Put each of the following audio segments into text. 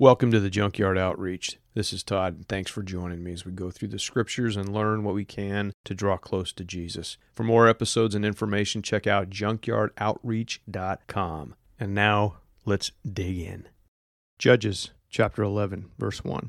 Welcome to the Junkyard Outreach. This is Todd, and thanks for joining me as we go through the scriptures and learn what we can to draw close to Jesus. For more episodes and information, check out junkyardoutreach.com. And now, let's dig in. Judges chapter 11, verse 1.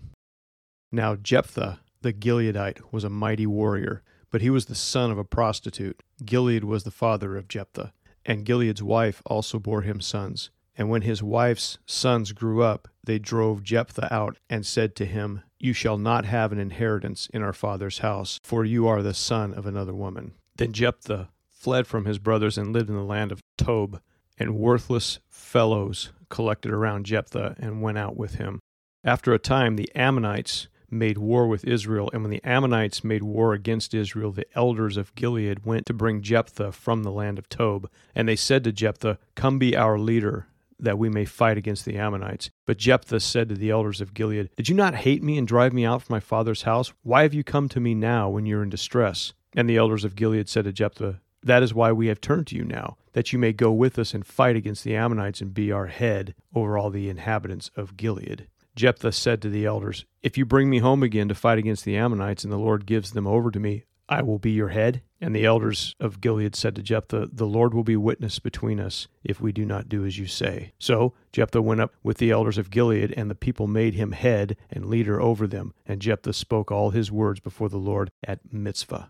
Now Jephthah the Gileadite was a mighty warrior, but he was the son of a prostitute. Gilead was the father of Jephthah, and Gilead's wife also bore him sons. And when his wife's sons grew up, they drove Jephthah out and said to him, You shall not have an inheritance in our father's house, for you are the son of another woman. Then Jephthah fled from his brothers and lived in the land of Tob, and worthless fellows collected around Jephthah and went out with him. After a time, the Ammonites made war with Israel, and when the Ammonites made war against Israel, the elders of Gilead went to bring Jephthah from the land of Tob. And they said to Jephthah, Come be our leader that we may fight against the Ammonites. But Jephthah said to the elders of Gilead, Did you not hate me and drive me out from my father's house? Why have you come to me now when you're in distress? And the elders of Gilead said to Jephthah, That is why we have turned to you now, that you may go with us and fight against the Ammonites and be our head over all the inhabitants of Gilead. Jephthah said to the elders, If you bring me home again to fight against the Ammonites, and the Lord gives them over to me, I will be your head. And the elders of Gilead said to Jephthah, The Lord will be witness between us if we do not do as you say. So Jephthah went up with the elders of Gilead, and the people made him head and leader over them. And Jephthah spoke all his words before the Lord at Mizpah.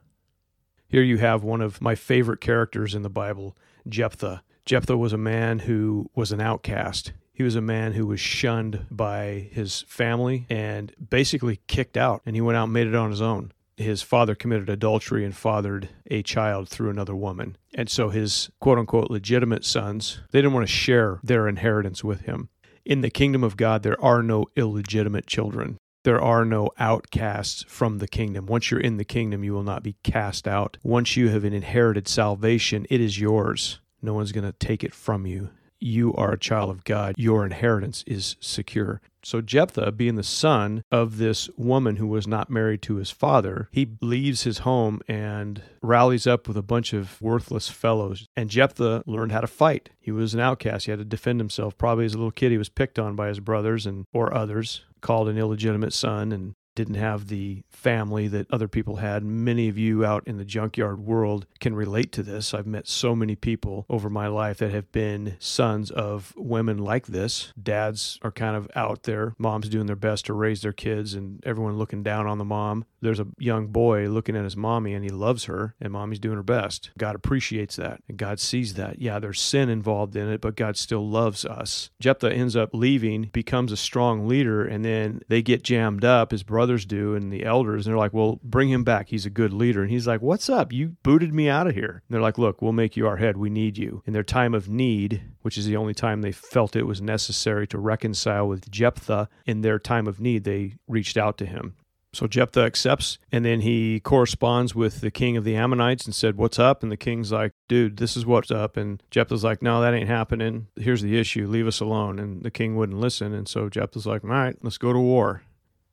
Here you have one of my favorite characters in the Bible, Jephthah. Jephthah was a man who was an outcast. He was a man who was shunned by his family and basically kicked out, and he went out and made it on his own his father committed adultery and fathered a child through another woman. And so his quote unquote legitimate sons, they didn't want to share their inheritance with him. In the kingdom of God, there are no illegitimate children. There are no outcasts from the kingdom. Once you're in the kingdom, you will not be cast out. Once you have inherited salvation, it is yours. No one's going to take it from you you are a child of God, your inheritance is secure. So Jephthah, being the son of this woman who was not married to his father, he leaves his home and rallies up with a bunch of worthless fellows. And Jephthah learned how to fight. He was an outcast. He had to defend himself. Probably as a little kid, he was picked on by his brothers and or others, called an illegitimate son, and didn't have the family that other people had. Many of you out in the junkyard world can relate to this. I've met so many people over my life that have been sons of women like this. Dads are kind of out there, moms doing their best to raise their kids, and everyone looking down on the mom. There's a young boy looking at his mommy and he loves her, and mommy's doing her best. God appreciates that, and God sees that. Yeah, there's sin involved in it, but God still loves us. Jephthah ends up leaving, becomes a strong leader, and then they get jammed up. His brother brothers do and the elders. And they're like, well, bring him back. He's a good leader. And he's like, what's up? You booted me out of here. And they're like, look, we'll make you our head. We need you. In their time of need, which is the only time they felt it was necessary to reconcile with Jephthah, in their time of need, they reached out to him. So Jephthah accepts, and then he corresponds with the king of the Ammonites and said, What's up? And the king's like, Dude, this is what's up. And Jephthah's like, No, that ain't happening. Here's the issue. Leave us alone. And the king wouldn't listen. And so Jephthah's like, All right, let's go to war.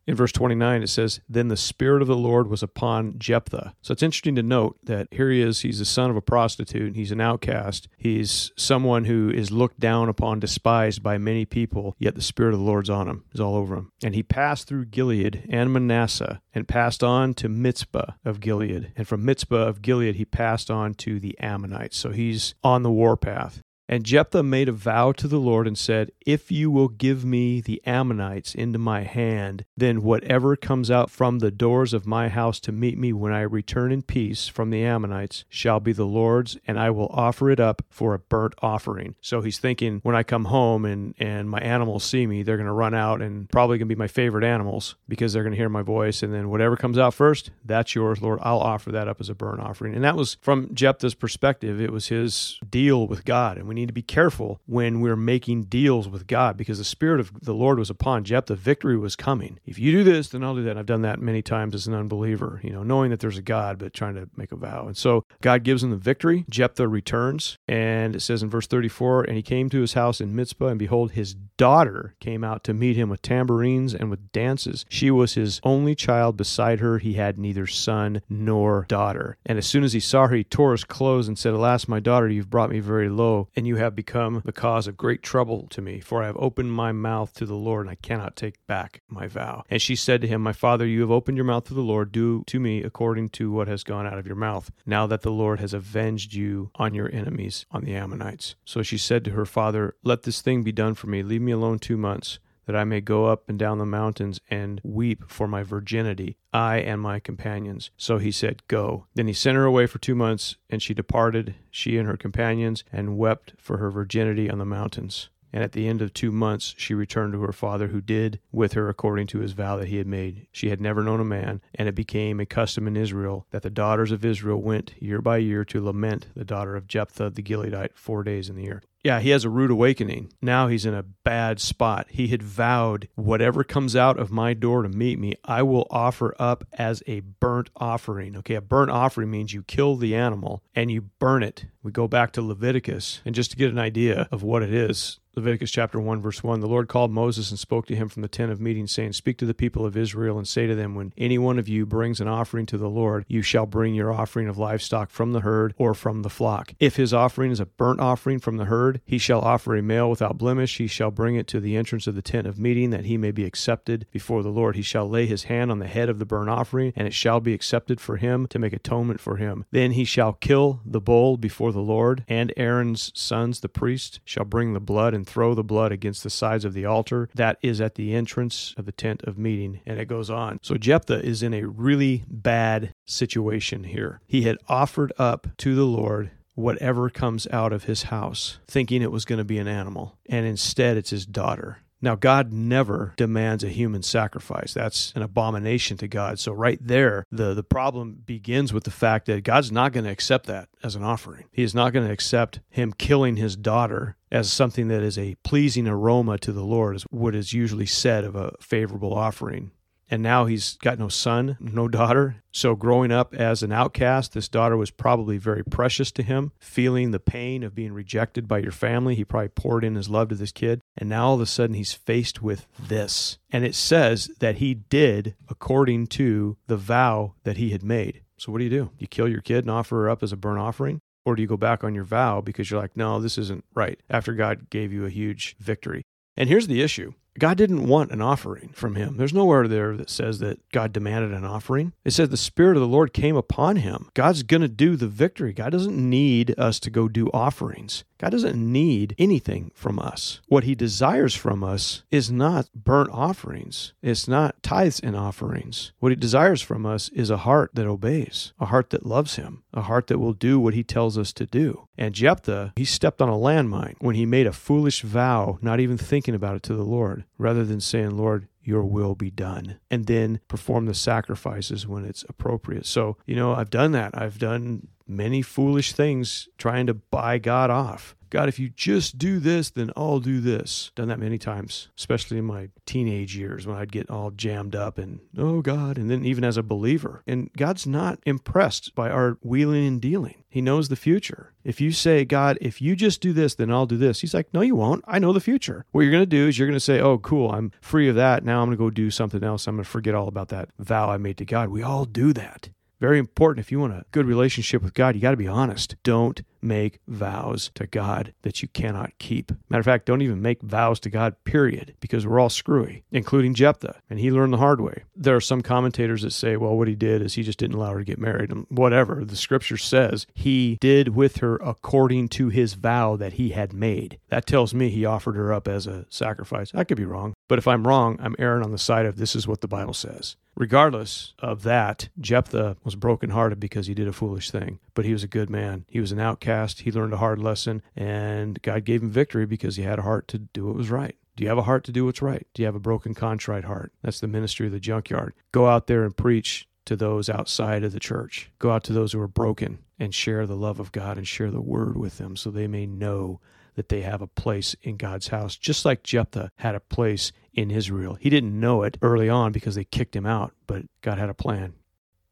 In verse 29, it says, Then the Spirit of the Lord was upon Jephthah. So it's interesting to note that here he is. He's the son of a prostitute. and He's an outcast. He's someone who is looked down upon, despised by many people, yet the Spirit of the Lord's on him, is all over him. And he passed through Gilead and Manasseh and passed on to Mizpah of Gilead. And from Mizpah of Gilead, he passed on to the Ammonites. So he's on the warpath. And Jephthah made a vow to the Lord and said, If you will give me the Ammonites into my hand, then whatever comes out from the doors of my house to meet me when I return in peace from the Ammonites shall be the Lord's, and I will offer it up for a burnt offering. So he's thinking, when I come home and, and my animals see me, they're going to run out and probably going to be my favorite animals because they're going to hear my voice. And then whatever comes out first, that's yours, Lord. I'll offer that up as a burnt offering. And that was from Jephthah's perspective, it was his deal with God. And we need to be careful when we're making deals with God because the Spirit of the Lord was upon Jephthah. Victory was coming. If you do this, then I'll do that. I've done that many times as an unbeliever, you know, knowing that there's a God, but trying to make a vow. And so God gives him the victory. Jephthah returns, and it says in verse 34 And he came to his house in Mizpah, and behold, his daughter came out to meet him with tambourines and with dances. She was his only child. Beside her, he had neither son nor daughter. And as soon as he saw her, he tore his clothes and said, Alas, my daughter, you've brought me very low. And you have become the cause of great trouble to me, for I have opened my mouth to the Lord, and I cannot take back my vow. And she said to him, My father, you have opened your mouth to the Lord. Do to me according to what has gone out of your mouth, now that the Lord has avenged you on your enemies, on the Ammonites. So she said to her father, Let this thing be done for me. Leave me alone two months that I may go up and down the mountains and weep for my virginity, I and my companions. So he said, Go. Then he sent her away for two months, and she departed, she and her companions, and wept for her virginity on the mountains. And at the end of two months, she returned to her father, who did with her according to his vow that he had made. She had never known a man, and it became a custom in Israel that the daughters of Israel went year by year to lament the daughter of Jephthah the Gileadite four days in the year yeah, he has a rude awakening. Now he's in a bad spot. He had vowed, whatever comes out of my door to meet me, I will offer up as a burnt offering. Okay, a burnt offering means you kill the animal and you burn it. We go back to Leviticus, and just to get an idea of what it is, Leviticus chapter 1, verse 1 The Lord called Moses and spoke to him from the tent of meeting, saying, Speak to the people of Israel and say to them, When any one of you brings an offering to the Lord, you shall bring your offering of livestock from the herd or from the flock. If his offering is a burnt offering from the herd, he shall offer a male without blemish. He shall bring it to the entrance of the tent of meeting, that he may be accepted before the Lord. He shall lay his hand on the head of the burnt offering, and it shall be accepted for him to make atonement for him. Then he shall kill the bull before the Lord, and Aaron's sons, the priests, shall bring the blood and throw the blood against the sides of the altar that is at the entrance of the tent of meeting. And it goes on. So Jephthah is in a really bad situation here. He had offered up to the Lord whatever comes out of his house, thinking it was going to be an animal. And instead, it's his daughter. Now, God never demands a human sacrifice. That's an abomination to God. So, right there, the, the problem begins with the fact that God's not going to accept that as an offering. He is not going to accept him killing his daughter as something that is a pleasing aroma to the Lord, is what is usually said of a favorable offering and now he's got no son, no daughter. So, growing up as an outcast, this daughter was probably very precious to him. Feeling the pain of being rejected by your family, he probably poured in his love to this kid. And now all of a sudden, he's faced with this. And it says that he did according to the vow that he had made. So, what do you do? You kill your kid and offer her up as a burnt offering? Or do you go back on your vow because you're like, no, this isn't right after God gave you a huge victory? And here's the issue God didn't want an offering from him. There's nowhere there that says that God demanded an offering. It says the Spirit of the Lord came upon him. God's going to do the victory. God doesn't need us to go do offerings. God doesn't need anything from us. What he desires from us is not burnt offerings, it's not tithes and offerings. What he desires from us is a heart that obeys, a heart that loves him, a heart that will do what he tells us to do. And Jephthah, he stepped on a landmine when he made a foolish vow, not even thinking about it to the Lord, rather than saying, Lord, your will be done and then perform the sacrifices when it's appropriate so you know i've done that i've done many foolish things trying to buy God off. God, if you just do this, then I'll do this. Done that many times, especially in my teenage years when I'd get all jammed up and, oh God, and then even as a believer. And God's not impressed by our wheeling and dealing. He knows the future. If you say, God, if you just do this, then I'll do this, He's like, no, you won't. I know the future. What you're going to do is you're going to say, oh, cool, I'm free of that. Now I'm going to go do something else. I'm going to forget all about that vow I made to God. We all do that. Very important if you want a good relationship with God, you got to be honest. Don't make vows to God that you cannot keep. Matter of fact, don't even make vows to God, period, because we're all screwy, including Jephthah, and he learned the hard way. There are some commentators that say, well, what he did is he just didn't allow her to get married. And whatever. The scripture says he did with her according to his vow that he had made. That tells me he offered her up as a sacrifice. I could be wrong. But if I'm wrong, I'm erring on the side of this is what the Bible says. Regardless of that, Jephthah was brokenhearted because he did a foolish thing, but he was a good man. He was an outcast. He learned a hard lesson, and God gave him victory because he had a heart to do what was right. Do you have a heart to do what's right? Do you have a broken, contrite heart? That's the ministry of the junkyard. Go out there and preach to those outside of the church. Go out to those who are broken and share the love of God and share the word with them so they may know that they have a place in God's house, just like Jephthah had a place in Israel. He didn't know it early on because they kicked him out, but God had a plan.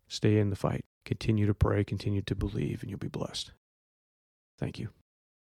Stay in the fight. Continue to pray, continue to believe, and you'll be blessed. Thank you.